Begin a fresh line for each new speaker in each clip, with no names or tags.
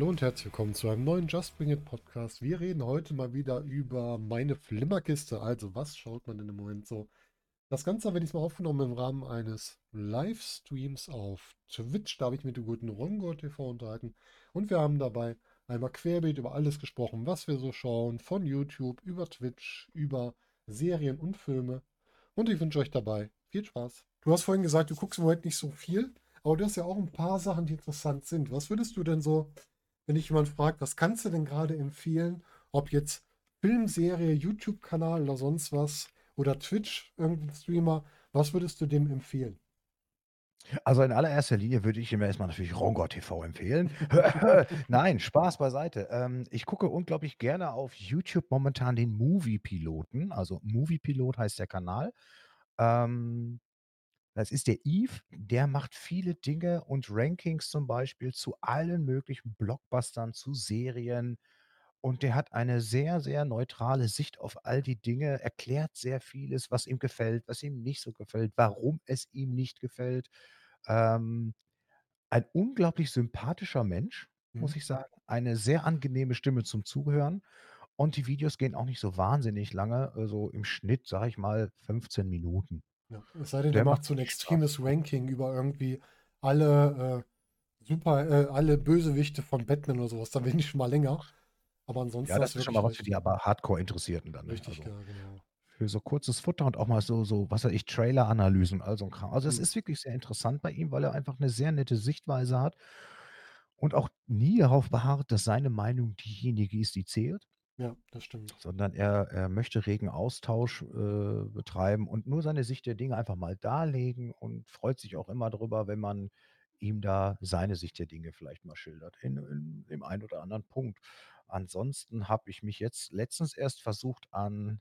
Hallo und herzlich willkommen zu einem neuen Just Bring It Podcast. Wir reden heute mal wieder über meine Flimmerkiste. Also, was schaut man denn im Moment so? Das Ganze habe ich diesmal aufgenommen im Rahmen eines Livestreams auf Twitch. Da habe ich mit dem guten Rongo TV unterhalten. Und wir haben dabei einmal querbeet über alles gesprochen, was wir so schauen. Von YouTube über Twitch, über Serien und Filme. Und ich wünsche euch dabei viel Spaß. Du hast vorhin gesagt, du guckst im Moment nicht so viel. Aber du hast ja auch ein paar Sachen, die interessant sind. Was würdest du denn so wenn dich jemand fragt, was kannst du denn gerade empfehlen, ob jetzt Filmserie, YouTube-Kanal oder sonst was oder Twitch, irgendein Streamer, was würdest du dem empfehlen?
Also in allererster Linie würde ich ihm erstmal natürlich Rongo TV empfehlen. Nein, Spaß beiseite. Ähm, ich gucke unglaublich gerne auf YouTube momentan den Movie-Piloten. Also Movie-Pilot heißt der Kanal. Ähm, das ist der Eve, der macht viele Dinge und Rankings zum Beispiel zu allen möglichen Blockbustern, zu Serien. Und der hat eine sehr, sehr neutrale Sicht auf all die Dinge, erklärt sehr vieles, was ihm gefällt, was ihm nicht so gefällt, warum es ihm nicht gefällt. Ähm, ein unglaublich sympathischer Mensch, muss
Mhm.
ich sagen. Eine sehr angenehme Stimme zum Zuhören. Und die Videos gehen auch nicht so wahnsinnig lange, also im Schnitt, sage ich mal, 15 Minuten.
Ja, es sei denn, der
Der
macht so ein
wirklich Spaß.
extremes Ranking über irgendwie alle äh, super, äh, alle Bösewichte von Batman oder sowas. Da bin ich schon mal länger. Aber ansonsten
Ja, das ist schon mal was für die aber Hardcore-Interessierten dann, ne?
Richtig,
Also,
ja, genau.
für so kurzes Futter und auch mal so so, was weiß ich, Trailer-Analysen, all so 'n Kram. Also, es
Mhm.
ist wirklich sehr interessant bei ihm, weil er einfach 'ne sehr nette Sichtweise hat und auch nie darauf beharrt, dass seine Meinung diejenige ist, die zählt,
Ja, das stimmt.
sondern er er möchte regen Austausch, äh, betreiben und nur seine Sicht der Dinge einfach mal darlegen und freut sich auch immer drüber, wenn man ihm da seine Sicht der Dinge vielleicht mal schildert in in dem einen oder anderen Punkt. Ansonsten habe ich mich jetzt letztens erst versucht an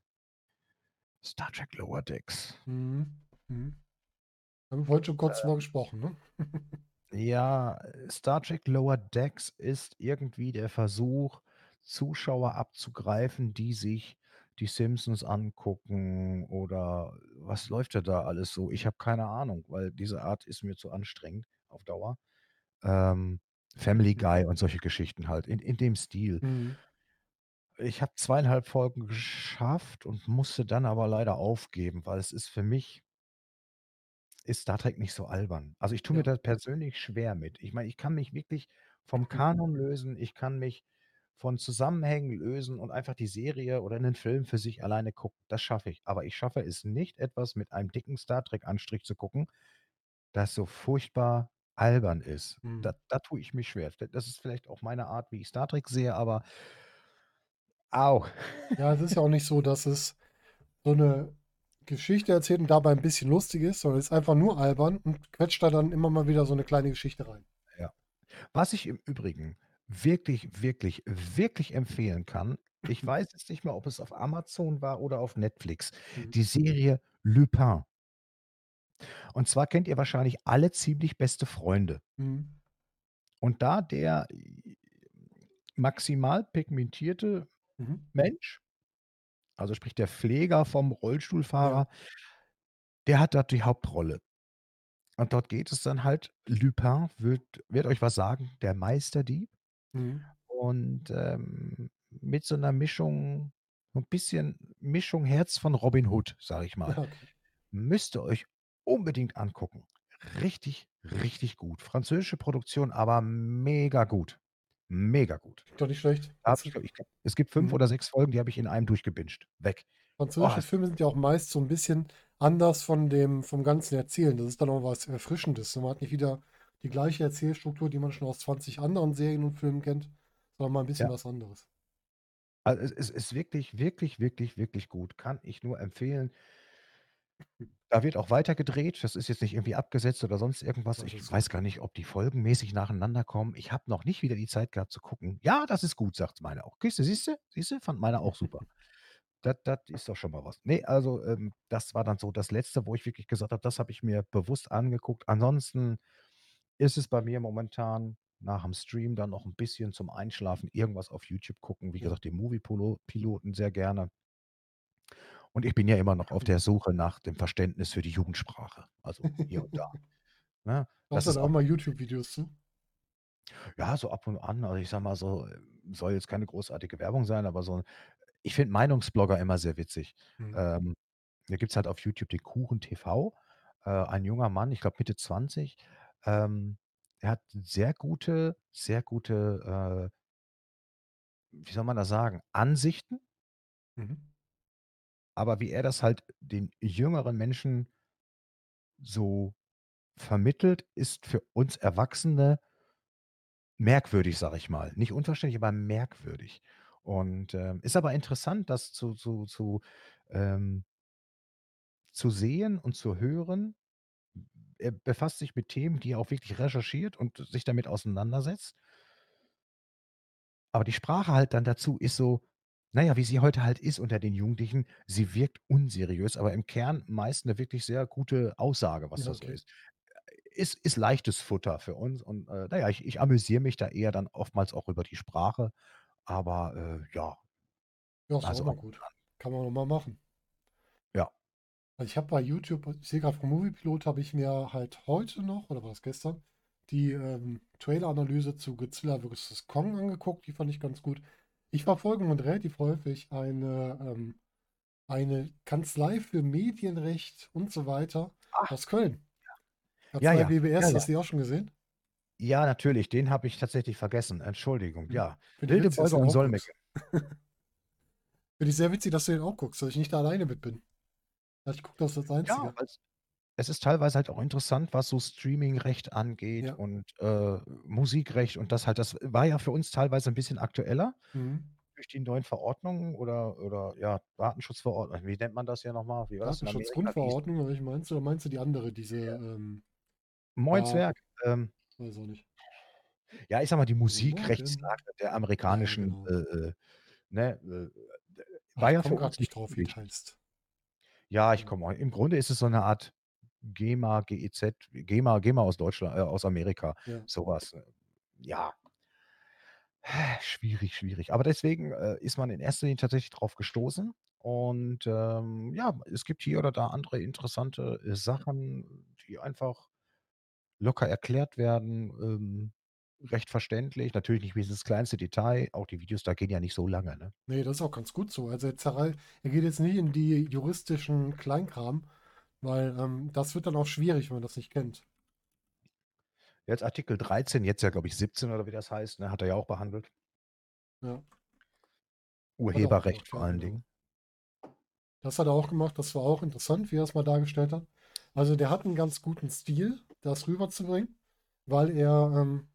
Star Trek Lower Decks.
Mhm. Mhm. Haben wir vorhin schon kurz drüber
Ähm,
gesprochen, ne?
ja, Star Trek Lower Decks ist irgendwie der Versuch, Zuschauer abzugreifen, die sich die Simpsons angucken oder was läuft da alles so? Ich habe keine Ahnung, weil diese Art ist mir zu anstrengend auf Dauer. Ähm, Family
Mhm.
Guy und solche Geschichten halt in in dem Stil.
Mhm.
Ich habe 2,5 Folgen geschafft und musste dann aber leider aufgeben, weil es ist für mich ist Star Trek nicht so albern. Also, ich tue mir
Ja.
da persönlich schwer mit. Ich meine, ich kann mich wirklich vom Kanon lösen, ich kann mich von Zusammenhängen lösen und einfach die Serie oder 'nen Film für sich alleine gucken. Das schaffe ich. Aber ich schaffe es nicht, etwas mit einem dicken Star Trek-Anstrich zu gucken, das so furchtbar albern ist. Da
Mhm.
da tue ich mich schwer. Das ist vielleicht auch meine Art, wie ich Star Trek sehe, aber au.
Ja, es ist ja auch nicht so, dass es so 'ne Geschichte erzählt und dabei 'n bisschen lustig ist, sondern ist einfach nur albern und quetscht da dann immer mal wieder so 'ne kleine Geschichte rein.
Ja. Was ich im Übrigen wirklich, wirklich, wirklich empfehlen kann, ich weiß jetzt nicht mehr, ob es auf Amazon war oder auf Netflix,
Mhm.
die Serie Lupin. Und zwar kennt ihr wahrscheinlich alle „Ziemlich beste Freunde“.
Mhm.
Und da der maximal pigmentierte
Mhm.
Mensch, also sprich der Pfleger vom
Ja.
Rollstuhlfahrer der hat dort die Hauptrolle. Und dort geht es dann halt Lupin wird wird euch was sagen, der Meisterdieb.
Mhm.
Und, ähm, mit so 'ner Mischung so 'n bisschen Mischung Herz von Robin Hood, sage ich mal.
Okay.
Müsst ihr euch unbedingt angucken. Richtig, richtig gut. Französische Produktion, aber mega gut. Mega gut.
Klingt doch nicht schlecht.
Da habe ich,
Franzö
glaube ich glaube, es gibt 5
mhm.
oder 6 Folgen, die habe ich in einem durchgebinged. Weg. Oh,
Französische
ist
Filme sind ja auch meist so 'n bisschen anders von dem vom ganzen Erzählen. Das ist dann auch was Erfrischendes. Man hat nicht wieder die gleiche Erzählstruktur, die man schon aus 20 anderen Serien und Filmen kennt, sondern mal 'n bisschen
Ja.
was anderes.
Also, es es ist wirklich, wirklich, wirklich, wirklich gut. Kann ich nur empfehlen. Da wird auch weiter gedreht. Das ist jetzt nicht irgendwie abgesetzt oder sonst irgendwas. Ich weiß gar nicht, ob die folgenmäßig nacheinander kommen. Ich habe noch nicht wieder die Zeit gehabt zu gucken. „Ja, das ist gut“, sagt meine auch. Siehste siehste, siehste, fand meine auch super. Das das ist doch schon mal was. Ne, also, ähm, das war dann so das Letzte, wo ich wirklich gesagt habe, das habe ich mir bewusst angeguckt. Ansonsten ist es bei mir momentan nach'm Stream dann noch 'n bisschen zum Einschlafen irgendwas auf YouTube gucken. Wie gesagt, den Movie Polo Piloten sehr gerne. Und ich bin ja immer noch auf der Suche nach dem Verständnis für die Jugendsprache, also hier und da, ne? Das
du
ist
auch mal. YouTube-Videos zu?
Ja, so ab und an. Also, ich sage mal so, äh, soll jetzt keine großartige Werbung sein, aber so ich finde Meinungsblogger immer sehr witzig.
Mhm.
Ähm, da gibt's halt auf YouTube den Kuchen TV. Äh, ein junger Mann, ich glaube Mitte 20, ähm, er hat sehr gute sehr gute, äh wie soll man das sagen, Ansichten
Mhm.
aber wie er das halt den jüngeren Menschen so vermittelt, ist für uns Erwachsene merkwürdig, sage ich mal. Nicht unverständlich, aber merkwürdig. Und, ähm, ist aber interessant, das zu zu zu, ähm zu sehen und zu hören. Er befasst sich mit Themen, die er auch wirklich recherchiert und sich damit auseinandersetzt. Aber die Sprache halt dann dazu ist so, na ja, wie sie heute halt ist unter den Jugendlichen. Sie wirkt unseriös, aber im Kern meist 'ne wirklich sehr gute Aussage, was
Ja,
da so
okay.
ist. Ist ist leichtes Futter für uns und, äh, na ja, ich ich amüsiere mich da eher dann oftmals auch über die Sprache, aber, äh, ja.
Ja, ist auch
Also,
mal gut.
an.
Kann man doch mal machen.
Ja.
Also, ich habe bei YouTube ich sehe grad vom Moviepilot habe ich mir halt heute noch oder war das gestern, die, ähm, Traileranalyse zu Godzilla vs. Kong angeguckt, die fand ich ganz gut. Ich verfolge Moment relativ häufig eine, ähm eine Kanzlei für Medienrecht und so weiter
Ah.
aus Köln.
Ja. Ja,
Kanzlei
ja. Ja,
hast du die auch schon gesehen?
Ja, natürlich, den habe ich tatsächlich vergessen. Entschuldigung,
Mhm.
ja.
Du den
und. Solmecke.
Finde ich sehr witzig, dass du den auch guckst, dass ich nicht da alleine mit bin. Ja, ich gucke das als
Ja,
Einziger.
weil's es ist teilweise halt auch interessant, was so Streamingrecht angeht
Ja.
und, äh, Musikrecht und das halt das war ja für uns teilweise 'n bisschen aktueller
Mhm.
durch die neuen Verordnungen oder oder ja, Datenschutzverordnung wie nennt man das hier noch mal? Wie war das in Amerika? Wie hieß
Datenschutzgrundverordnung oder welche meinst du? Oder meinst du die andere, diese,
Ja.
ähm
Moin
ja.
Zwerg, ähm
Weiß auch nicht.
Ja, ich sage mal, die
Guten Morgen.
Musikrechtslage der
Ja,
amerikanischen,
genau.
äh, äh, ne, äh,
Ah,
war
ich
ja für
komme grad
uns nicht
nicht drauf, wie es
unwichtig.
heißt.
Ja, ich komme auch im Grunde ist es so 'ne Art GEMA, GEZ, GEMA GEMA aus Deutschla äh, aus Amerika,
Ja.
so was, äh, ja. Schwierig, schwierig. Aber deswegen, äh, ist man in erster Linie tatsächlich drauf gestoßen und, ähm, ja, es gibt hier oder da andere interessante, äh, Sachen, die einfach locker erklärt werden, ähm, recht verständlich. Natürlich nicht bis ins kleinste Detail. Auch die Videos da gehen ja nicht so lange, ne?
Ne, das ist auch ganz gut so. Also, er zerrei er geht jetzt nicht in die juristischen Kleinkram, weil, ähm, das wird dann auch schwierig, wenn man das nicht kennt.
Jetzt Artikel 13, jetzt ja, glaube ich, 17 oder wie das heißt, ne, hat er ja auch behandelt.
Ja. Er
Urheberrecht vor allen
genau.
Dingen.
Das hat er auch gemacht. Das war auch interessant, wie er es mal dargestellt hat. Also, der hat 'n ganz guten Stil, das rüberzubringen, weil er, ähm,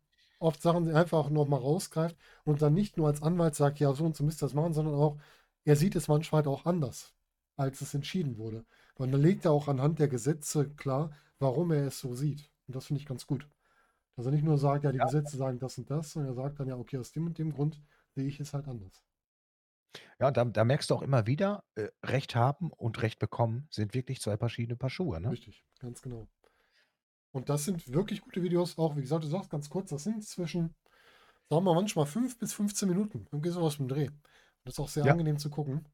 oft Sachen einfach noch mal rausgreift und dann nicht nur als Anwalt sagt: „Ja, so und so müsst ihr das machen“, sondern auch er sieht es manchmal halt auch anders, als es entschieden wurde. Und dann legt er auch anhand der Gesetze klar, warum er es so sieht. Und das finde ich ganz gut. Dass er nicht nur sagt: „Ja, die
Ja.
Gesetze sagen das und das“, sondern er sagt dann: „Ja, okay, aus dem und dem Grund sehe ich es halt anders.“
Ja, da da merkst du auch immer wieder, äh, Recht haben und Recht bekommen sind wirklich 2 verschiedene Paar Schuhe, ne?
Richtig, ganz genau. Und das sind wirklich gute Videos, auch wie gesagt, du sagst ganz kurz, das sind zwischen, sagen wir manchmal 5 bis 15 Minuten, irgendwie so was im Dreh. Und das ist auch sehr
Ja.
angenehm zu gucken.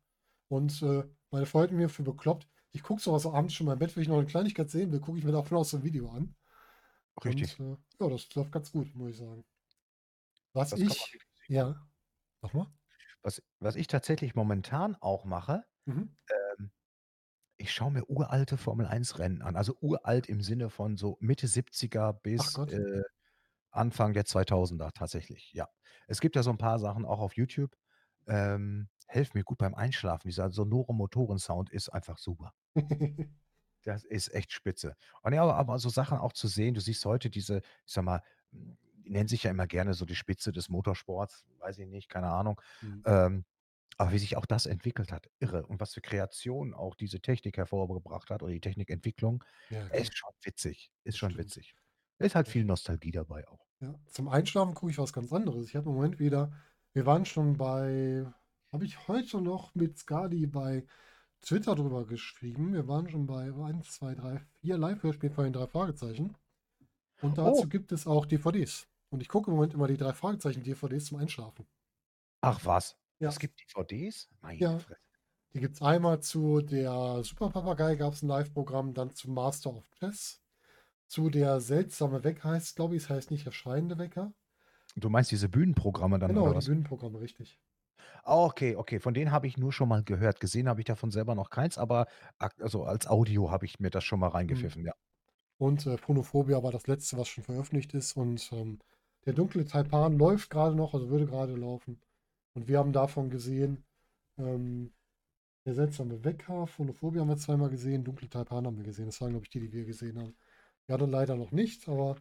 Und, äh, meine hält mich für bekloppt. Ich gucke so was abends schon mal im Bett, wenn ich noch 'ne Kleinigkeit sehen will, gucke ich mir davon auch so 'n Video an. Und,
Richtig.
äh, ja, das läuft ganz gut, muss ich sagen. Was
Das
ich ja. Sag mal.
Was was ich tatsächlich momentan auch mache,
Mhm.
ähm, ich schaue mir uralte Formel-1-Rennen an. Also, uralt im Sinne von so Mitte 70er
Ach
bis,
Gott.
äh, Anfang der 2000er tatsächlich, ja. Es gibt ja so 'n paar Sachen auch auf YouTube, ähm, helfen mir gut beim Einschlafen. Dieser sonore Motorensound ist einfach super. Das ist echt spitze. Und ja, aber so Sachen auch zu sehen, du siehst heute diese, ich sage mal, die nennen sich ja immer gerne so die Spitze des Motorsports, weiß ich nicht, keine Ahnung.
Mhm.
Ähm, aber wie sich auch das entwickelt hat, irre. Und was für Kreationen auch diese Technik hervorgebracht hat oder die Technikentwicklung,
Ja,
ist schon witzig, ist schon
stimmt.
witzig. Ist halt viel. Nostalgie dabei auch.
Ja, zum Einschlafen gucke ich was ganz anderes. Ich habe im Moment wieder wir waren schon bei habe ich heute noch mit Skadi bei Twitter drüber geschrieben. Wir waren schon bei 1, 2, 3, 4 Live-Hörspielen von den 3 Fragezeichen. Und
Oh.
dazu gibt es auch DVDs. Und ich gucke im Moment immer die 3 Fragezeichen-DVDs zum Einschlafen.
Ach was,
Ja.
es gibt DVDs? Meine
Ja.
Fresse.
Die gibt's einmal zu der Super Papagei gab's 'n Liveprogramm, dann zu Master of Chess, zu der Seltsame Wecker heißt's, glaube ich. Es heißt nicht der schreiende Wecker.
Du meinst diese Bühnenprogramme dann
Genau,
oder
die
was?
Bühnenprogramme, richtig.
Ah, okay, okay. Von denen habe ich nur schon mal gehört. Gesehen habe ich davon selber noch keins, aber ak also, als Audio habe ich mir das schon mal
Mhm.
reingepfiffen, ja.
Und, äh, Phonophobia war das Letzte, was schon veröffentlicht ist und, ähm, der dunkle Taipan läuft grade noch, also würde grade laufen. Und wir haben davon gesehen, ähm, Der seltsame Wecker, Phonophobia haben wir zweimal gesehen, dunkle Taipan haben wir gesehen. Das waren, glaube ich, die, die wir gesehen haben. Ja, dann leider noch nicht, aber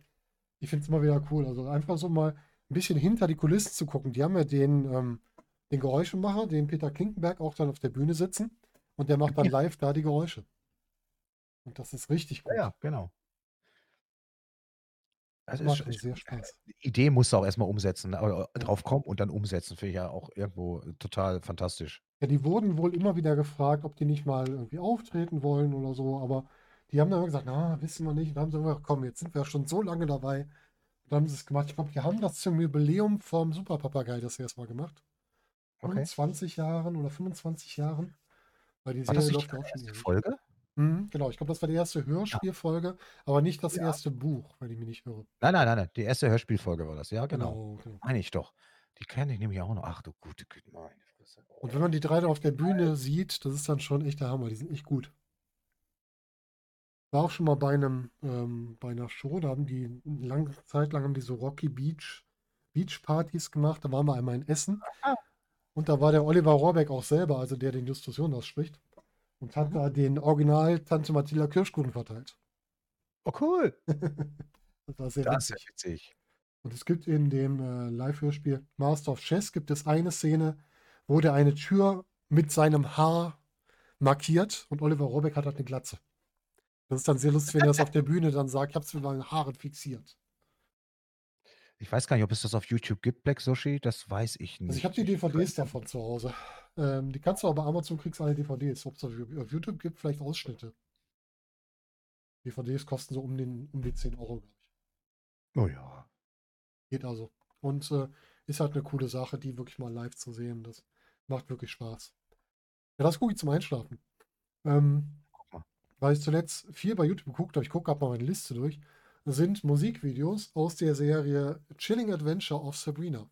ich finde es immer wieder cool. Also einfach so mal ein bisschen hinter die Kulissen zu gucken. Die haben ja den, ähm, den Geräuschemacher, den Peter Klinkenberg, auch dann auf der Bühne sitzen und der macht dann live da die Geräusche. Und das ist richtig gut.
ja, genau. Das ist ist
sehr Spaß.
die Idee musst du auch erst mal umsetzen? Oder
Ja.
drauf kommen und dann umsetzen, finde ich ja auch irgendwo total fantastisch.
Ja, die wurden wohl immer wieder gefragt, ob die nicht mal irgendwie auftreten wollen oder so, aber die haben dann immer gesagt, na, wissen wir nicht. Und dann haben sie immer gesagt, komm, jetzt sind wir schon so lange dabei. Und dann haben sie es gemacht. Ich glaube, die haben das zum Jubiläum vom Superpapagei das erste Mal gemacht.
Okay.
20 Jahren oder 25 Jahren. Weil die
War das
Serie
nicht
läuft auch schon ewig.
Folge?
Mhm, genau, ich glaube, das war die erste Hörspielfolge, aber nicht das
ja.
erste Buch, wenn ich mich nicht irre.
Nein, nein, nein, nein, die erste Hörspielfolge war das. Ja, genau.
Genau, genau.
Meine ich doch. Die kenne ich nämlich auch noch. Ach du gute Güte, meine Fresse.
Und wenn man die drei dann auf der Bühne sieht, das ist dann schon echt der Hammer. Die sind echt gut. War auch schon mal bei einem, ähm, bei einer Show, da haben die eine lange Zeit lang haben die so Rocky Beach Beach-Partys gemacht. Da waren wir einmal in Essen
Ah.
und da war der Oliver Rohrbeck auch selber, also der den Justus Jonas spricht, und hat
Mhm.
da den Original Tante Mathilda Kirschkuchen verteilt.
Oh, cool.
Das war sehr
Das ist ja
witzig.
witzig.
Und es gibt in dem äh, Live-Hörspiel Master of Chess gibt es eine Szene, wo der eine Tür mit seinem Haar markiert und Oliver Rohrbeck hat halt eine Glatze. Das ist dann sehr lustig, wenn er das auf der Bühne dann sagt, ich habe es mit meinen Haaren fixiert.
Ich weiß gar nicht, ob es das auf YouTube gibt, Black Sushi, das weiß ich
Also ich habe
nicht.
die DVDs davon zu Hause. Ähm, die kannst du aber Amazon kriegst alle DVDs. Ob es auf YouTube gibt, vielleicht Ausschnitte. DVDs kosten so um, den, um die 10 Euro, glaube ich.
oh ja.
Geht also. Und äh, ist halt eine coole Sache, die wirklich mal live zu sehen. Das macht wirklich Spaß. Ja, das gucke ich zum Einschlafen. Ähm, weil ich zuletzt viel bei YouTube geguckt habe, ich gucke gerade mal meine Liste durch, sind Musikvideos aus der Serie Chilling Adventure of Sabrina.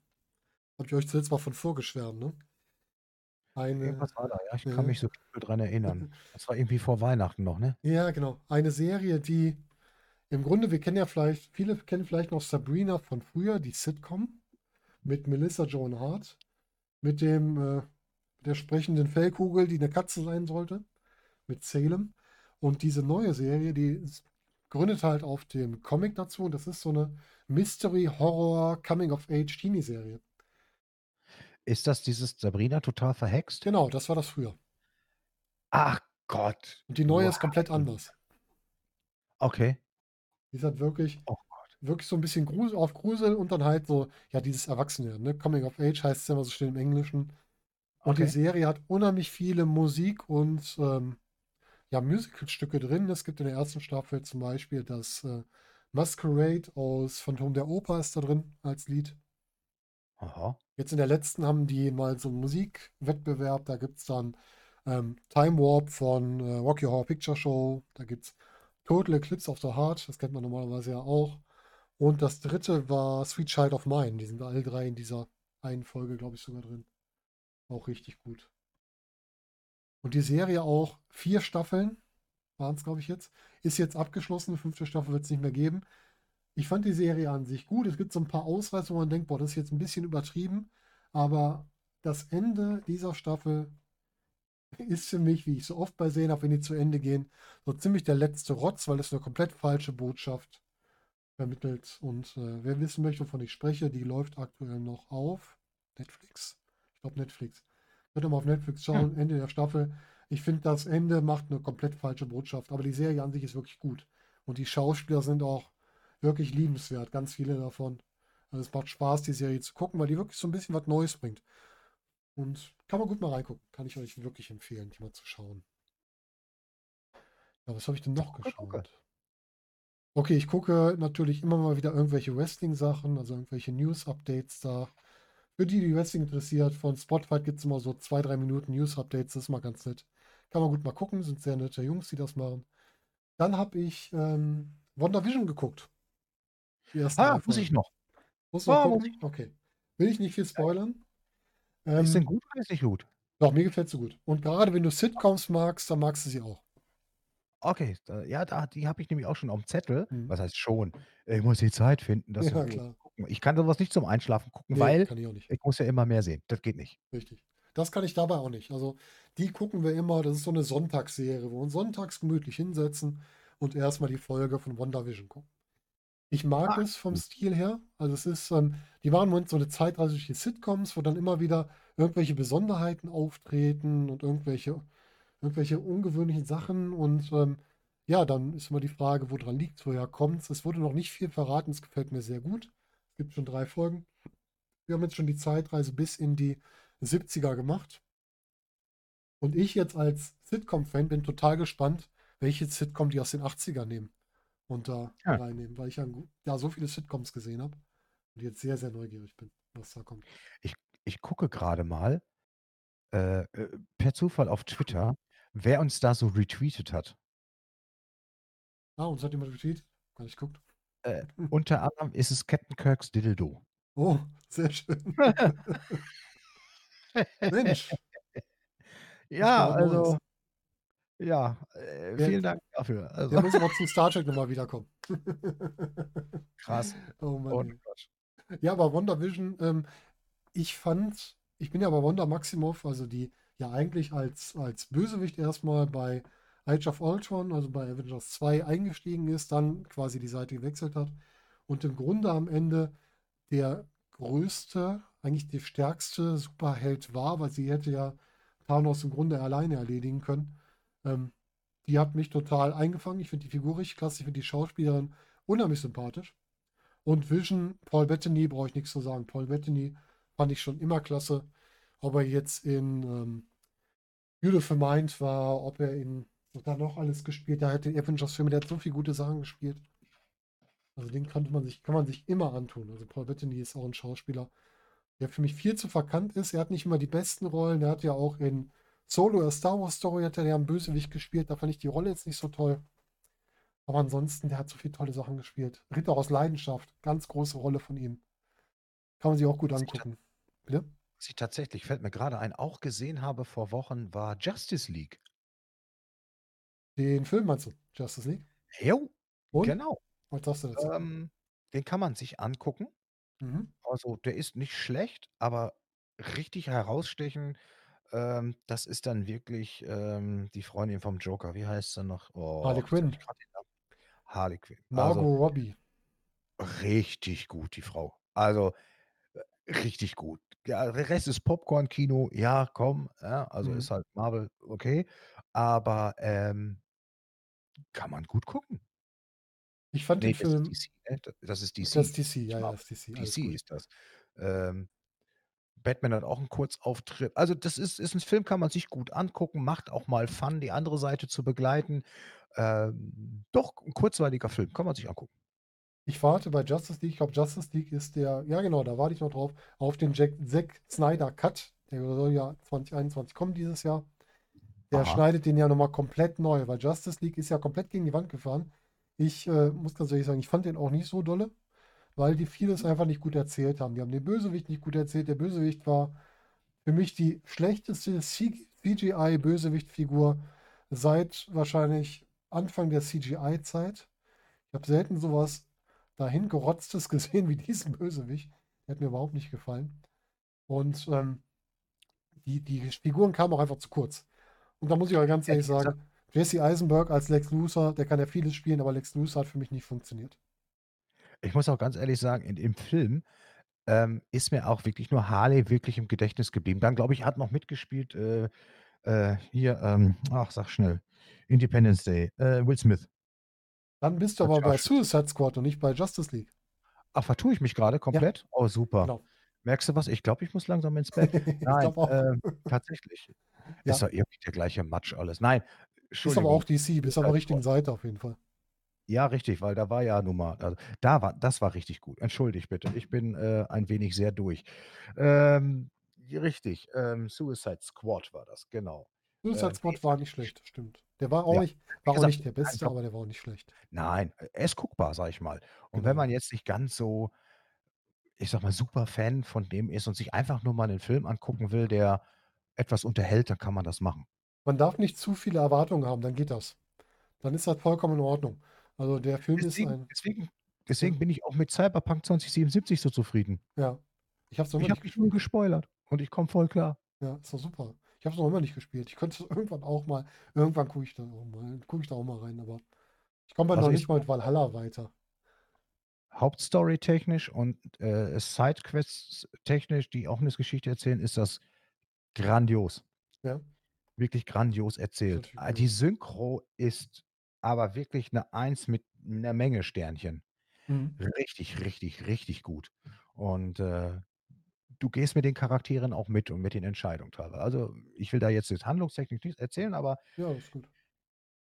Habe ich euch zuletzt mal von vorgeschwärmt, ne? Eine,
Irgendwas war da, ja. Ich
ja.
kann mich so dunkel dran erinnern. Das war irgendwie vor Weihnachten noch, ne?
Ja, genau. Eine Serie, die im Grunde, wir kennen ja vielleicht, viele kennen vielleicht noch Sabrina von früher, die Sitcom mit Melissa Joan Hart, mit dem, äh, der sprechenden Fellkugel, die eine Katze sein sollte, mit Salem. Und diese neue Serie, die gründet halt auf dem Comic dazu und das ist so eine Mystery Horror Coming of Age Teenie Serie.
Ist das dieses Sabrina total verhext?
Genau, das war das früher.
Ach Gott.
Und die neue
du
ist komplett anders.
Okay.
Die ist halt wirklich,
Oh
wirklich so ein bisschen Grusel, auf Grusel und dann halt so, ja, dieses Erwachsene, ne? Coming of Age heißt es ja immer so schön im Englischen. Und die
Okay.
Serie hat unheimlich viele Musik und ähm, ja, Musicalstücke drin. Es gibt in der ersten Staffel zum Beispiel das äh, Masquerade aus Phantom der Oper ist da drin als Lied.
Aha.
Jetzt in der letzten haben die mal so einen Musikwettbewerb. Da gibt es dann ähm, Time Warp von äh, Rocky Horror Picture Show. Da gibt es Total Eclipse of the Heart. Das kennt man normalerweise ja auch. Und das dritte war Sweet Child of Mine. Die sind alle drei in dieser einen Folge, glaube ich, sogar drin. Auch richtig gut. Und die Serie auch vier Staffeln waren es, glaube ich, jetzt. Ist jetzt abgeschlossen. Fünfte Staffel wird es nicht mehr geben. Ich fand die Serie an sich gut. Es gibt so ein paar Ausreißer, wo man denkt, boah, das ist jetzt ein bisschen übertrieben. Aber das Ende dieser Staffel ist für mich, wie ich so oft bei Serien habe, wenn die zu Ende gehen, so ziemlich der letzte Rotz, weil es eine komplett falsche Botschaft vermittelt. Und äh, wer wissen möchte, wovon ich spreche, die läuft aktuell noch auf Netflix. Ich glaube Netflix. Könnt ihr mal auf Netflix schauen, Ende der Staffel. Ich finde, das Ende macht eine komplett falsche Botschaft. Aber die Serie an sich ist wirklich gut. Und die Schauspieler sind auch wirklich liebenswert, ganz viele davon. Also es macht Spaß, die Serie zu gucken, weil die wirklich so ein bisschen was Neues bringt. Und kann man gut mal reingucken. Kann ich euch wirklich empfehlen, die mal zu schauen. Ja, was habe ich denn noch geschaut? Okay, ich gucke natürlich immer mal wieder irgendwelche Wrestling-Sachen, also irgendwelche News-Updates da. Für die, die Wrestling interessiert, von Spotify gibt es immer so zwei, drei Minuten News-Updates, das ist mal ganz nett. Kann man gut mal gucken, sind sehr nette Jungs, die das machen. Dann habe ich ähm, WandaVision geguckt.
Ah, muss ich noch.
Noch
Ah, muss
gucken? Okay. Will ich nicht viel spoilern.
Ist denn
Ähm,
gut oder ist nicht gut?
doch, mir gefällt sie gut. Und gerade wenn du Sitcoms magst, dann magst du sie auch.
Okay, ja, da die habe ich nämlich auch schon aufm Zettel.
Mhm.
Was heißt schon? Ich muss die Zeit finden, das
Ja, klar.
Ich kann so was nicht zum Einschlafen gucken,
Ne,
weil
kann ich auch nicht.
ich muss ja immer mehr sehen. Das geht nicht.
Richtig. Das kann ich dabei auch nicht. Also, die gucken wir immer das ist so 'ne Sonntagsserie, wo wir uns sonntags gemütlich hinsetzen und erst mal die Folge von WandaVision gucken. Ich mag
Ah,
es vom. Stil her. Also, es ist, ähm die im Moment so 'ne Zeitreise durch die Sitcoms, wo dann immer wieder irgendwelche Besonderheiten auftreten und irgendwelche irgendwelche ungewöhnlichen Sachen und, ähm, ja, dann ist immer die Frage, wo dran liegt's, woher kommt's? Es wurde noch nicht viel verraten, es gefällt mir sehr gut. Es gibt schon 3 Folgen. Wir haben jetzt schon die Zeitreise bis in die 70er gemacht. Und ich jetzt als Sitcom-Fan bin total gespannt, welche Sitcom die aus den 80ern nehmen und da
Ja.
reinnehmen, weil ich ja so viele Sitcoms gesehen habe und jetzt sehr, sehr neugierig bin, was da kommt.
Ich ich gucke grade mal, äh, äh, per Zufall auf Twitter, wer uns da so retweetet hat.
Ah, uns hat jemand retweetet? Gar nicht geguckt.
Äh, unter anderem ist es Captain Kirks Dildo.
Oh, sehr schön. Mensch.
Ja, also ja, äh,
Ja.
vielen Dank dafür. Also
Der muss aber zum Star Trek noch mal wiederkommen.
Krass.
Oh Mann, ey.
Quatsch.
Ja, aber WandaVision, ähm, ich fand ich bin ja bei Wanda Maximoff, also die ja eigentlich als als Bösewicht erst mal bei Age of Ultron, also bei Avengers 2 eingestiegen ist, dann quasi die Seite gewechselt hat und im Grunde am Ende der größte, eigentlich der stärkste Superheld war, weil sie hätte ja Thanos im Grunde alleine erledigen können. Ähm, die hat mich total eingefangen. Ich finde die Figur richtig klasse. Ich finde die Schauspielerin unheimlich sympathisch. Und Vision, Paul Bettany, brauche ich nix zu sagen. Paul Bettany fand ich schon immer klasse. Ob er jetzt in, ähm, Beautiful Mind war, ob er in hat er noch alles gespielt? Der hat den Avengers-Filme, der hat so viel gute Sachen gespielt. Also den kannte man sich kann man sich immer antun. Also Paul Bettany ist auch 'n Schauspieler, der für mich viel zu verkannt ist. Er hat nicht immer die besten Rollen. Der hat ja auch in Solo: A Star Wars Story hat er ja 'n Bösewicht gespielt. Da fand ich die Rolle jetzt nicht so toll. Aber ansonsten, der hat so viele tolle Sachen gespielt. Ritter aus Leidenschaft, ganz große Rolle von ihm. Kann man sich auch gut angucken. Bitte?
was ich tatsächlich fällt mir grade ein, auch gesehen habe vor Wochen, war Justice League.
Den Film meinst du? Justice League?
Jo,
Und?
genau.
Was sagst du dazu?
Ähm, den kann man sich angucken.
Mhm.
Also, der ist nicht schlecht, aber richtig herausstechen, ähm, das ist dann wirklich, ähm, die Freundin vom Joker. Wie heißt sie noch?
Harley
Oh, jetzt habe
Quinn.
ich grad den Namen Harley Quinn.
Margot
Also
Robbie.
richtig gut, die Frau. Also, äh, richtig gut. Ja, der Rest ist Popcorn-Kino. Ja, komm, ja, also
Mhm.
ist halt Marvel, okay, aber, ähm kann man gut gucken.
Ich fand
Ne,
den
das ist
Film
DC, ne? Das ist
Das
DC,
ist DC, ja, ja,
Marvel.
ist DC,
DC ist das. Ähm, Batman hat auch 'n Kurzauftritt. Also, das ist ist 'n Film, kann man sich gut angucken, macht auch mal Fun, die andere Seite zu begleiten. Ähm, doch 'n kurzweiliger Film, kann man sich angucken.
Ich warte bei Justice League ich glaube, Justice League ist der ja genau, da warte ich noch drauf, auf den Jack Zack Snyder Cut. Der soll ja 2021 kommen dieses Jahr. Der
Aha.
schneidet den ja noch mal komplett neu, weil Justice League ist ja komplett gegen die Wand gefahren. Ich, äh, muss ganz ehrlich sagen, ich fand den auch nicht so dolle, weil die vieles einfach nicht gut erzählt haben. Die haben den Bösewicht nicht gut erzählt. Der Bösewicht war für mich die schlechteste CGI-Bösewicht-Figur seit wahrscheinlich Anfang der CGI-Zeit. Ich habe selten so was dahingerotztes gesehen wie diesen Bösewicht. Der hat mir überhaupt nicht gefallen. Und, ähm, die die Figuren kamen auch einfach zu kurz. Und da muss ich auch ganz ehrlich sagen, Jesse Eisenberg als Lex Luthor, der kann ja vieles spielen, aber Lex Luthor hat für mich nicht funktioniert.
Ich muss auch ganz ehrlich sagen, in im Film, ähm, ist mir auch wirklich nur Harley wirklich im Gedächtnis geblieben. Dann, glaube ich, hat noch mitgespielt, äh, äh, hier, ähm, ach, sag schnell, Independence Day, äh, Will Smith.
Dann bist du aber bei. Suicide Squad und nicht bei Justice League.
Ach, vertue ich mich grade
Ja.
komplett? Oh, super.
Genau.
Merkst du was? Ich glaube, ich muss langsam ins Bett.
Ich
Nein,
glaube auch.
Tatsächlich. Ist
Ja.
doch irgendwie der gleiche Matsch alles. Nein,
Ist aber
Entschuldigung,
auch DC, bist auf der richtigen. Seite auf jeden Fall.
Ja, richtig, weil da war ja nun mal also, da war das war richtig gut. Entschuldigt bitte, ich bin, äh, ein wenig sehr durch. Ähm, richtig, ähm, Suicide Squad war das, genau.
Suicide
Ähm,
Squad war
fand
nicht
ich
schlecht, stimmt. Der war auch
Ja,
nicht war auch
gesagt,
nicht der Beste,
einfach
aber der war auch nicht schlecht.
Nein, er ist guckbar, sage ich mal. Und wenn
Genau.
man jetzt nicht ganz so ich sage mal, super Fan von dem ist und sich einfach nur mal 'nen Film angucken will, der etwas unterhält, dann kann man das machen.
Man darf nicht zu viele Erwartungen haben, dann geht das. Dann ist das vollkommen in Ordnung. Also, der Film ist
Deswegen
ein
deswegen deswegen bin ich auch mit Cyberpunk 2077 so zufrieden.
Ja. Ich habe nicht
mich nur gespoilert und ich komme voll klar.
Ja, ist doch super. Ich habe es noch immer nicht gespielt. Ich könnte es irgendwann auch mal irgendwann gucke ich da auch mal gucke ich da auch mal rein, aber ich komme
Also,
noch
ich
nicht mal mit Valhalla weiter.
Hauptstory-technisch und, äh, Sidequests technisch, die auch 'ne Geschichte erzählen, ist das grandios.
Ja.
Wirklich grandios erzählt. Ah, die Synchro ist aber wirklich 'ne Eins mit 'ner Menge Sternchen.
Mhm.
Richtig, richtig, richtig gut. Und, äh, du gehst mit den Charakteren auch mit und mit den Entscheidungen teilweise. Also, ich will da jetzt jetzt handlungstechnisch nichts erzählen, aber
Ja, ist gut.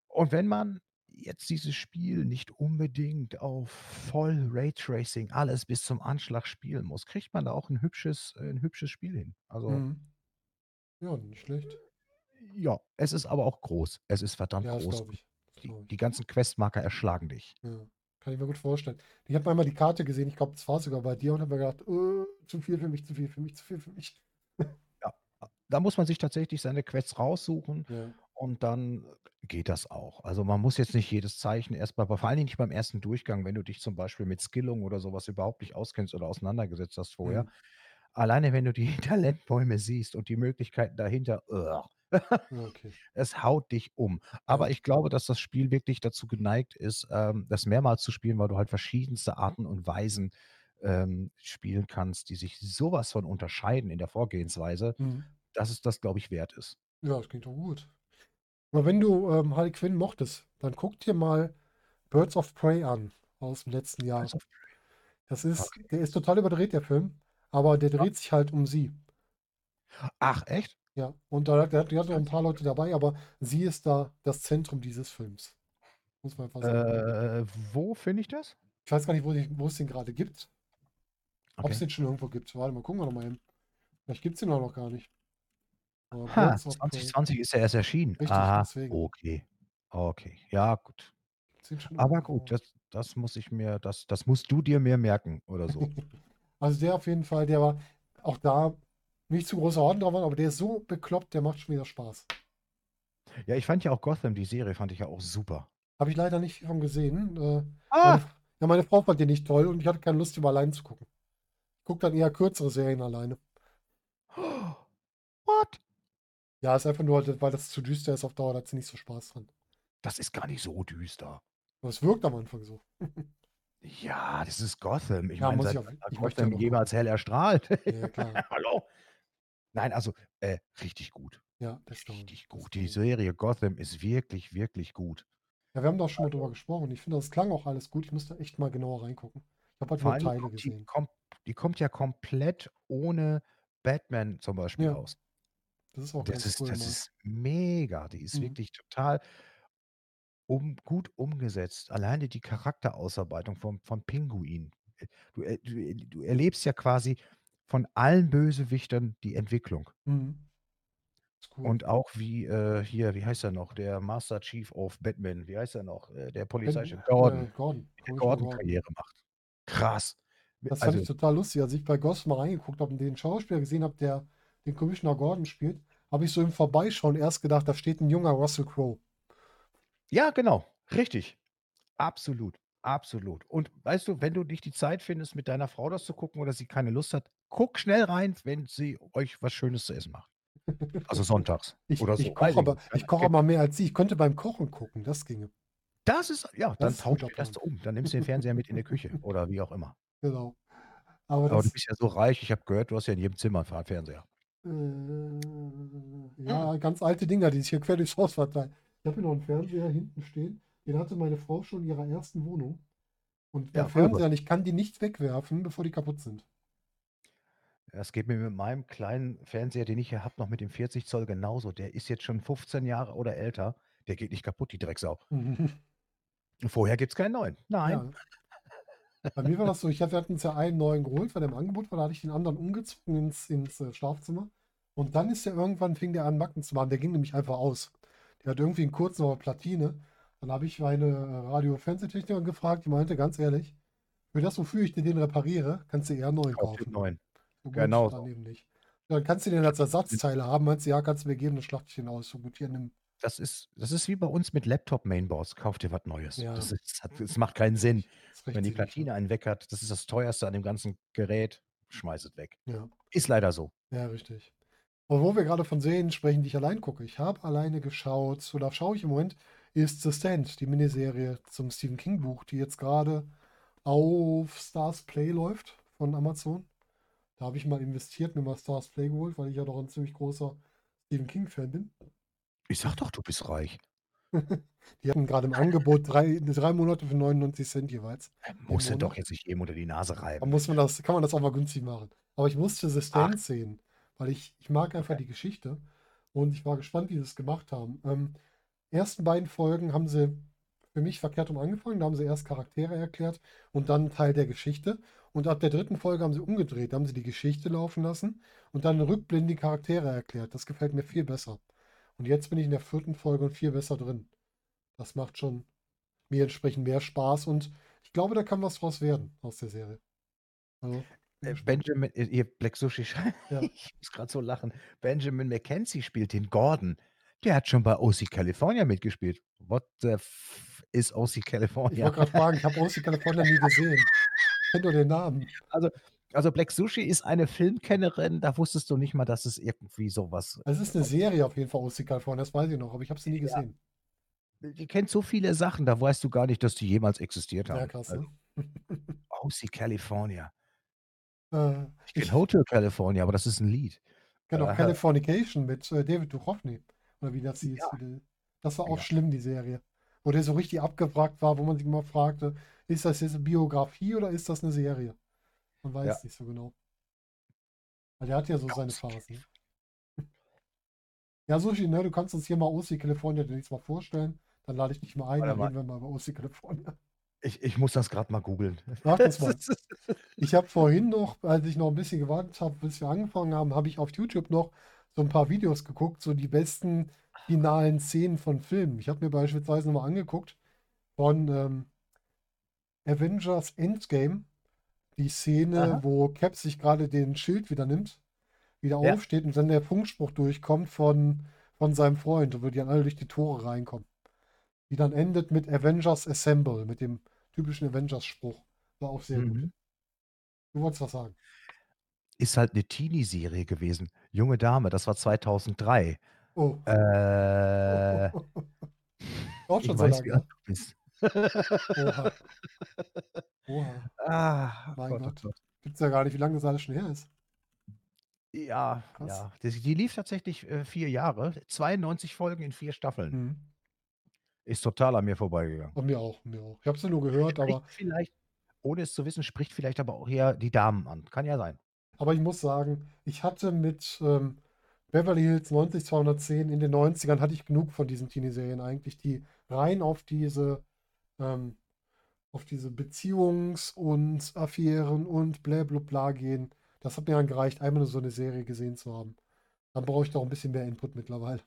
und wenn man jetzt dieses Spiel nicht unbedingt auf voll Raytracing alles bis zum Anschlag spielen muss, kriegt man da auch 'n hübsches äh, 'n hübsches Spiel hin. Also
Mhm. Ja, nicht schlecht.
Ja, es ist aber auch groß. Es ist verdammt
Ja, das
groß
glaube ich. Das
die
glaube ich.
die ganzen Questmarker erschlagen dich.
Ja, kann ich mir gut vorstellen. Ich habe einmal die Karte gesehen, ich glaube, das war sogar bei dir und habe mir gedacht: „Äh, zu viel für mich, zu viel für mich, zu viel für mich.“
Ja, da muss man sich tatsächlich seine Quests raussuchen
Ja.
und dann geht das auch. Also, man muss jetzt nicht jedes Zeichen erst mal vor allen Dingen nicht beim 1. Durchgang, wenn du dich zum Beispiel mit Skillung oder so was überhaupt nicht auskennst oder auseinandergesetzt hast vorher.
Mhm.
Alleine, wenn du die Talentbäume siehst und die Möglichkeiten dahinter,
Ja, okay.
es haut dich um. Aber ich glaube, dass das Spiel wirklich dazu geneigt ist, ähm, das mehrmals zu spielen, weil du halt verschiedenste Arten und Weisen, ähm, spielen kannst, die sich so was von unterscheiden in der Vorgehensweise,
Mhm.
dass es das, glaube ich, wert ist.
Ja, das klingt doch gut. Aber wenn du, ähm, Harley Quinn mochtest, dann guck dir mal Birds of Prey an aus'm letzten Jahr. Das ist
Okay.
der ist total überdreht, der Film, aber der dreht sich halt um sie.
Ach, echt?
Ja, und da hat die hat noch
Das
'n paar Leute dabei, aber sie ist da das Zentrum dieses Films. Muss man einfach sagen.
Äh, wo finde ich das?
Ich weiß gar nicht, wo die wo es den grade gibt.
Okay.
den schon irgendwo gibt. Warte mal, gucken wir doch mal eben. Vielleicht gibt's den auch noch gar nicht. Aber
Ha,
Birds of Prey.
2020 ist er erst erschienen.
Richtig,
Aha,
deswegen.
okay. Okay, ja gut. Aber gut, das das muss ich mir das das musst du dir mir merken oder so.
Also, der auf jeden Fall, der war auch da nicht zu groß erwarten drauf, aber der ist so bekloppt, der macht schon wieder Spaß.
Ja, ich fand ja auch Gotham, die Serie fand ich ja auch super.
Habe ich leider nicht viel von gesehen. Äh, meine
Ah!
F ja, meine Frau fand den nicht toll und ich hatte keine Lust, die mal alleine zu gucken. Ich gucke dann eher kürzere Serien alleine.
What?
Ja, ist einfach nur, weil das zu düster ist auf Dauer, da hat sie nicht so Spaß dran.
Das ist gar nicht so düster.
Aber es wirkt am Anfang so.
Ja, das ist Gotham. Ich
Ja,
meine, seit
ich
wann
ich
Gotham jemals hell erstrahlt?
Ja, klar.
Hallo? Nein, also, äh, richtig gut.
Ja, das ich.
Richtig gut. Die. Serie Gotham ist wirklich, wirklich gut.
Ja, wir haben da auch schon mal drüber
Also
gesprochen. Ich finde, das klang auch alles gut. Ich müsste echt mal genauer reingucken. Ich habe halt nur Teile
kommt die
gesehen.
kommt die kommt ja komplett ohne Batman zum Beispiel
Ja.
aus.
Das ist auch
Das
ganz
ist
cool
das
mal.
ist mega. Die ist
Mhm.
wirklich total um gut umgesetzt. Alleine die Charakterausarbeitung vom vom Pinguin. Äh, du er du er du erlebst ja quasi von allen Bösewichtern die Entwicklung.
Mhm. Ist cool.
Und auch wie, äh, hier, wie heißt er noch, der Master Chief of Batman, wie heißt er noch, äh, der Polizeichef?
Ben
Gordon.
äh, Gordon,
Wie der
Commissioner
Gordon. Karriere macht. Krass.
Das fand ich
also
total lustig. Als ich bei Gotham mal reingeguckt habe und den Schauspieler gesehen habe, der den Commissioner Gordon spielt, habe ich so im Vorbeischauen erst gedacht, da steht 'n junger Russell Crowe.
Ja, genau, richtig. Absolut, absolut. Und weißt du, wenn du nicht die Zeit findest, mit deiner Frau das zu gucken oder sie keine Lust hat, guck schnell rein, wenn sie euch was Schönes zu essen macht. Also sonntags
Ich
oder
ich
so, weiß
koche
ich
aber
nicht.
ich koche aber mehr als sie. Ich könnte beim Kochen gucken, das ginge.
Das ist ja,
Das
dann
ist
tauscht
guter
ihr das
Plan.
um. Dann nimmst du den Fernseher mit in die Küche oder wie auch immer.
Genau. Aber
Aber du
das
bist ja so reich, ich habe gehört, du hast ja in jedem Zimmer 'n Fa Fernseher.
Äh,
Mhm.
ja, ganz alte Dinger, die sich hier quer durchs Haus verteilen. Ich habe hier noch 'n Fernseher hinten stehen, den hatte meine Frau schon in ihrer ersten Wohnung. Und bei
Ja.
Fernsehern, ich kann die nicht wegwerfen, bevor die kaputt sind.
Das geht mir mit meinem kleinen Fernseher, den ich hier habe, noch mit dem 40 Zoll genauso. Der ist jetzt schon 15 Jahre oder älter. Der geht nicht kaputt, die Drecksau. Vorher gibt's keinen neuen. Nein.
Ja. Bei mir war das so, ich hatte wir hatten uns ja einen neuen geholt, weil der im Angebot war, da hatte ich den anderen umgezogen ins ins, äh, Schlafzimmer. Und dann ist der irgendwann fing der an, Macken zu machen. Der ging nämlich einfach aus. Der hat irgendwie 'n kurzen auf Platine. Dann habe ich meine Radio-Fernsehtechnikerin gefragt, die meinte ganz ehrlich: Für das, wofür ich dir den repariere, kannst du eher 'n neuen kaufen.
'n neuen.
So
Genau
dann
so.
eben nicht. Dann kannst du den als Ersatzteile haben. Meinst du: „Ja, kannst du mir geben, dann schlachte ich den aus.“ So gut, hier nimm.
Das ist das ist wie bei uns mit Laptop-Mainboards. Kauf dir was Neues.
Ja.
Das ist das macht keinen Sinn. Wenn die
ne?
Platine einen weg hat, das ist das Teuerste an dem ganzen Gerät, schmeiß es weg.
Ja.
Ist leider so.
Ja, richtig. Und wo wir grade von Serien sprechen, die ich allein gucke. Ich habe alleine geschaut oder schaue ich im Moment, ist „The Stand“, die Miniserie zum Stephen King-Buch, die jetzt grade auf Stars Play läuft von Amazon. Da habe ich mal investiert, mir mal Stars Play geholt, weil ich ja doch 'n ziemlich großer Stephen King-Fan bin.
Ich sage doch, du bist reich.
Die hatten grade im Angebot drei 3 Monate für 99 jeweils
Äh,
im
musst du doch jetzt nicht jedem unter die Nase
Da
reiben.
muss man das kann man das auch mal günstig machen. Aber ich musste „The
Ach.
Stand“ sehen, weil ich ich mag einfach die Geschichte und ich war gespannt, wie sie's gemacht haben. Ähm, ersten beiden Folgen haben sie für mich verkehrt rum angefangen. Da haben sie erst Charaktere erklärt und dann Teil der Geschichte. Und ab der dritten Folge haben sie umgedreht. Da haben sie die Geschichte laufen lassen und dann rückblenden die Charaktere erklärt. Das gefällt mir viel besser. Und jetzt bin ich in der vierten Folge und viel besser drin. Das macht schon mir entsprechend mehr Spaß und ich glaube, da kann was draus werden aus der Serie. Also,
Äh,
gespannt.
Benjamin äh, hier Black Sushi
Ja.
ich muss grad so lachen. Benjamin McKenzie spielt den Gordon. Der hat schon bei OC California mitgespielt. What the f is OC
Ich
California?
wollte grad fragen, ich habe „OC California“ nie gesehen. Ich kenne nur den Namen.
Also also, Black Sushi ist eine Filmkennerin, da wusstest du nicht mal, dass es irgendwie so was
Es ist 'ne Serie auf jeden Fall, „OC California“, das weiß ich noch, aber ich habe sie nie
Ja.
gesehen.
Die kennt so viele Sachen, da weißt du gar nicht, dass die jemals existiert
Ja,
haben.
krass,
Also
ne?
OC California.
Äh,
Ich
ich
Hotel California, aber das ist 'n Lied.
auch
Äh
„Californication“ mit, äh, David Duchovny oder wie das hieß.
Ja.
Wie das war auch
Ja.
schlimm, die Serie. Wo der so richtig abgewrackt war, wo man sich immer fragte: „Ist das jetzt 'ne Biografie oder ist das 'ne Serie?“ Man
Ja.
weiß nicht so genau. Weil der hat ja so seine Phasen. Ja, Sushi, ne, du kannst uns hier mal „OC California“ demnächst mal vorstellen. Dann lade ich dich mal ein, dann reden wir mal über „OC California“.
Ich ich muss das grad mal googeln.
Mach das mal.
Das ist
Ich habe vorhin noch, als ich noch 'n bisschen gewartet habe, bis wir angefangen haben, habe ich auf YouTube noch so 'n paar Videos geguckt, so die besten finalen Szenen von Filmen. Ich habe mir beispielsweise noch mal angeguckt von, ähm „Avengers: Endgame“, die Szene,
Aha.
wo Cap sich grade den Schild wieder nimmt, wieder
Ja.
aufsteht und dann der Funkspruch durchkommt von von seinem Freund und wo die dann alle durch die Tore reinkommen. Die dann endet mit „Avengers Assemble“, mit dem typischen Avengers-Spruch. War auch sehr gut.
Mhm.
Du wolltest was sagen.
Ist halt 'ne Teenie-Serie gewesen. Junge Dame, das war 2003.
Oh.
Äh
Auch
ich
schon so
weiß,
lange
du bist.
Oha. Oha.
Ah,
Mein
Gott, oh
Gott.
Gott.
Gibt's ja gar nicht, wie lange das alles schon her ist.
Ja,
Krass.
ja. Das die lief tatsächlich, äh, 4 Jahre, 92 Folgen in 4 Staffeln.
Mhm.
Ist total an mir vorbeigegangen.
Bei mir auch, mir auch. Ich habe sie nur gehört,
Spricht
aber
vielleicht ohne es zu wissen, spricht vielleicht aber auch eher die Damen an. Kann ja sein.
aber ich muss sagen, ich hatte mit, ähm, „Beverly Hills 90210“ in den 90ern hatte ich genug von diesen Teenie-Serien eigentlich, die rein auf diese ähm, auf diese Beziehungs und Affären und blä blub bla gehen. Das hat mir dann gereicht, einmal nur so 'ne Serie gesehen zu haben. Dann brauche ich doch 'n bisschen mehr Input mittlerweile.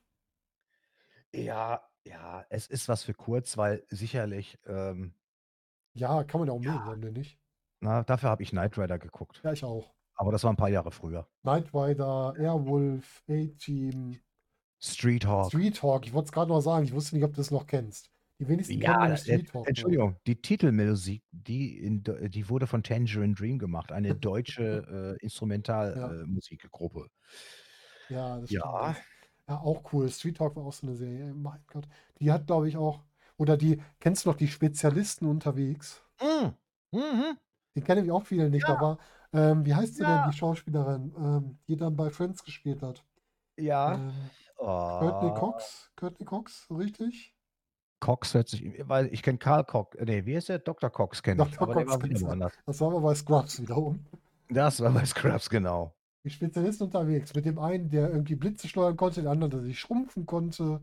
Ja, ja, es ist was für kurz, weil sicherlich, ähm
Ja, kann man ja auch mögen,
ja.
warum denn nicht?
Na, dafür habe ich Knight Rider geguckt.
Ja, ich auch.
Aber das war 'n paar Jahre früher.
Knight Rider, Airwolf, A-Team.
Street Hawk.
Street Hawk, ich wollte es grad noch sagen, ich wusste nicht, ob du das noch kennst. Die wenigsten kennen
Ja,
nämlich
äh,
Street Hawk noch.
Entschuldigung, die Titelmusik, die in die wurde von Tangerine Dream gemacht, eine deutsche, äh, Instrumental
Ja.
äh.
Ja, das stimmt.
Ja.
Das ja, auch cool. Street Hawk war auch so 'ne Serie. Mein Gott. Die hat, glaube ich, auch oder die kennst du noch die Spezialisten unterwegs?
Hm. Mhm.
Die kennen nämlich auch viele nicht.
Ja.
war ähm, wie heißt sie denn,
Ja.
die Schauspielerin, ähm, die dann bei Friends gespielt hat?
Ja.
Ähm, Courtney
Oh.
Cox? Courtney Cox, richtig?
Cox hört sich weil ich kenne Carl Cox ne, wie heißt der? Dr. Cox kenne ich,
Dr.
aber der
Cox
war.
Das war aber bei Scrubs wiederum.
Das war bei Scrubs, genau.
Die Spezialisten unterwegs. Mit dem einen, der irgendwie Blitze steuern konnte, der andere, der sich schrumpfen konnte.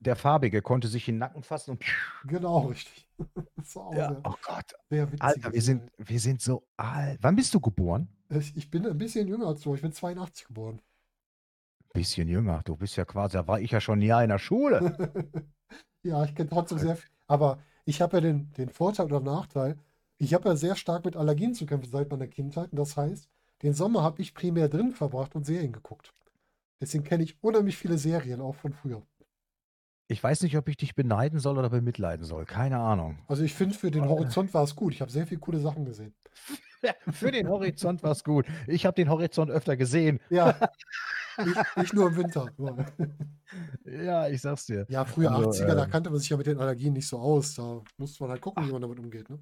Der Farbige konnte sich in 'n Nacken fassen und
Genau, richtig.
Ja,
sehr
oh Gott. Alter, wir sind wir sind so alt. Wann bist du geboren?
Ich ich bin 'n bisschen jünger als du. Ich bin 82 geboren.
Bisschen jünger. Du bist ja quasi da war ich ja schon 'n Jahr in der Schule.
Ja, ich kenne trotzdem sehr v aber ich habe ja den den Vorteil oder Nachteil, Ich habe ja sehr stark mit Allergien zu kämpfen seit meiner Kindheit. Und das heißt, den Sommer habe ich primär drin verbracht und Serien geguckt. Deswegen kenne ich unheimlich viele Serien, auch von früher.
Ich weiß nicht, ob ich dich beneiden soll oder bemitleiden soll. Keine Ahnung.
Also ich finde, für den Horizont war es gut. Ich habe sehr viele coole Sachen gesehen.
Für den Horizont war es gut. Ich habe den Horizont öfter gesehen.
Ja, ich, ich nur im Winter.
Ja, ich sag's dir.
Ja, früher
Also,
80er, da
ähm,
kannte man sich ja mit den Allergien nicht so aus. Da musste man halt gucken, wie man damit umgeht. Ne?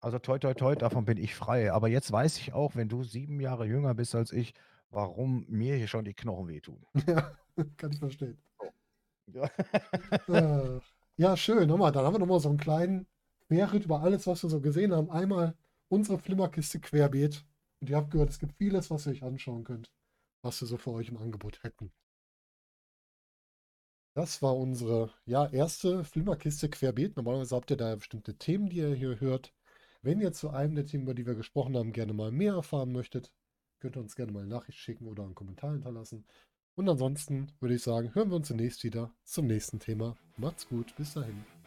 Also toi toi toi, davon bin ich frei. Aber jetzt weiß ich auch, wenn du sieben Jahre jünger bist als ich, warum mir hier schon die Knochen wehtun.
Ja, kann ich verstehen.
Ja.
Äh, ja, schön. Nochmal, dann haben wir nochmal so einen kleinen Querritt über alles, was wir so gesehen haben. Einmal unsere Flimmerkiste querbeet. Und ihr habt gehört, es gibt vieles, was ihr euch anschauen könnt, was wir so für euch im Angebot hätten. Das war unsere ja, erste Flimmerkiste querbeet. Normalerweise habt ihr da bestimmte Themen, die ihr hier hört. Wenn ihr zu einem der Themen, über die wir gesprochen haben, gerne mal mehr erfahren möchtet, könnt ihr uns gerne mal eine Nachricht schicken oder einen Kommentar hinterlassen. Und ansonsten würde ich sagen, hören wir uns zunächst wieder zum nächsten Thema. Macht's gut, bis dahin.